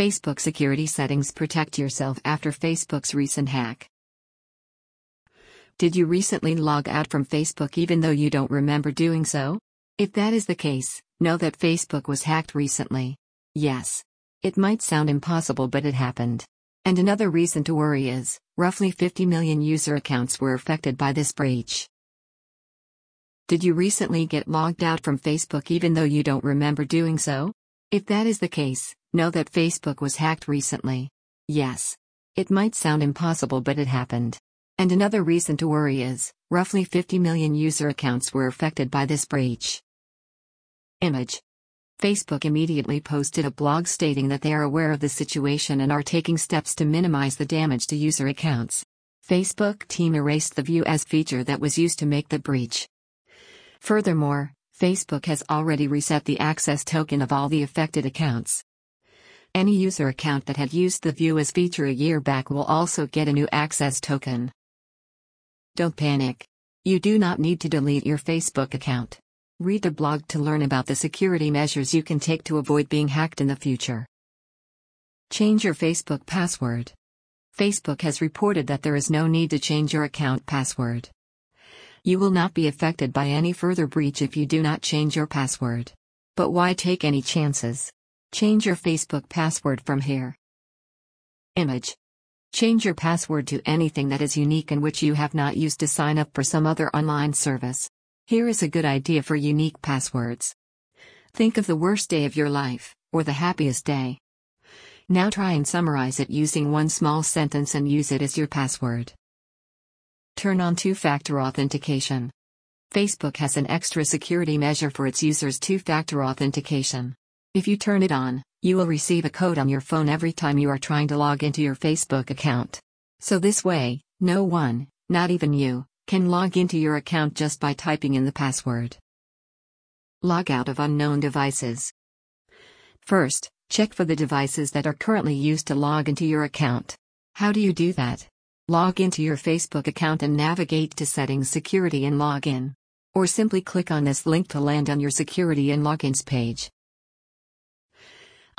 Facebook security settings protect yourself after Facebook's recent hack. Did you recently log out from Facebook even though you don't remember doing so? If that is the case, know that Facebook was hacked recently. Yes. It might sound impossible, but it happened. And another reason to worry is roughly 50 million user accounts were affected by this breach. Did you recently get logged out from Facebook even though you don't remember doing so? If that is the case, know that Facebook was hacked recently. Yes. It might sound impossible, but it happened. And another reason to worry is roughly 50 million user accounts were affected by this breach. Image Facebook immediately posted a blog stating that they are aware of the situation and are taking steps to minimize the damage to user accounts. Facebook team erased the View as feature that was used to make the breach. Furthermore, Facebook has already reset the access token of all the affected accounts. Any user account that had used the View as feature a year back will also get a new access token. Don't panic. You do not need to delete your Facebook account. Read the blog to learn about the security measures you can take to avoid being hacked in the future. Change your Facebook password. Facebook has reported that there is no need to change your account password. You will not be affected by any further breach if you do not change your password. But why take any chances? Change your Facebook password from here. Image. Change your password to anything that is unique and which you have not used to sign up for some other online service. Here is a good idea for unique passwords. Think of the worst day of your life, or the happiest day. Now try and summarize it using one small sentence and use it as your password. Turn on two factor authentication. Facebook has an extra security measure for its users' two factor authentication. If you turn it on, you will receive a code on your phone every time you are trying to log into your Facebook account. So this way, no one, not even you, can log into your account just by typing in the password. Log out of unknown devices. First, check for the devices that are currently used to log into your account. How do you do that? Log into your Facebook account and navigate to Settings Security and Login. Or simply click on this link to land on your Security and Logins page.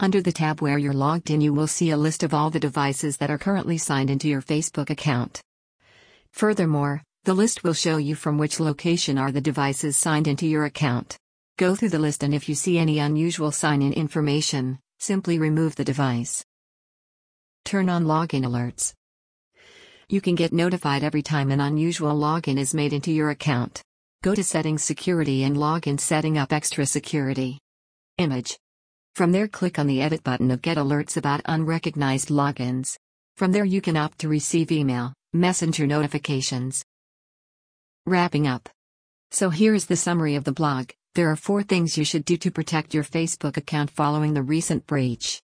Under the tab where you're logged in, you will see a list of all the devices that are currently signed into your Facebook account. Furthermore, the list will show you from which location are the devices signed into your account. Go through the list and if you see any unusual sign-in information, simply remove the device. Turn on login alerts. You can get notified every time an unusual login is made into your account. Go to Settings Security and Login Setting up Extra Security. Image. From there click on the Edit button of Get Alerts about unrecognized logins. From there you can opt to receive email, messenger notifications, Wrapping up. So here is the summary of the blog. There are four things you should do to protect your Facebook account following the recent breach.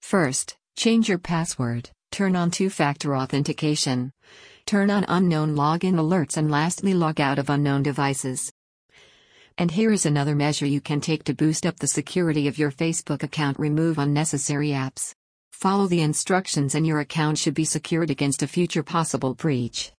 First, change your password, turn on two factor authentication, turn on unknown login alerts, and lastly, log out of unknown devices. And here is another measure you can take to boost up the security of your Facebook account remove unnecessary apps. Follow the instructions, and your account should be secured against a future possible breach.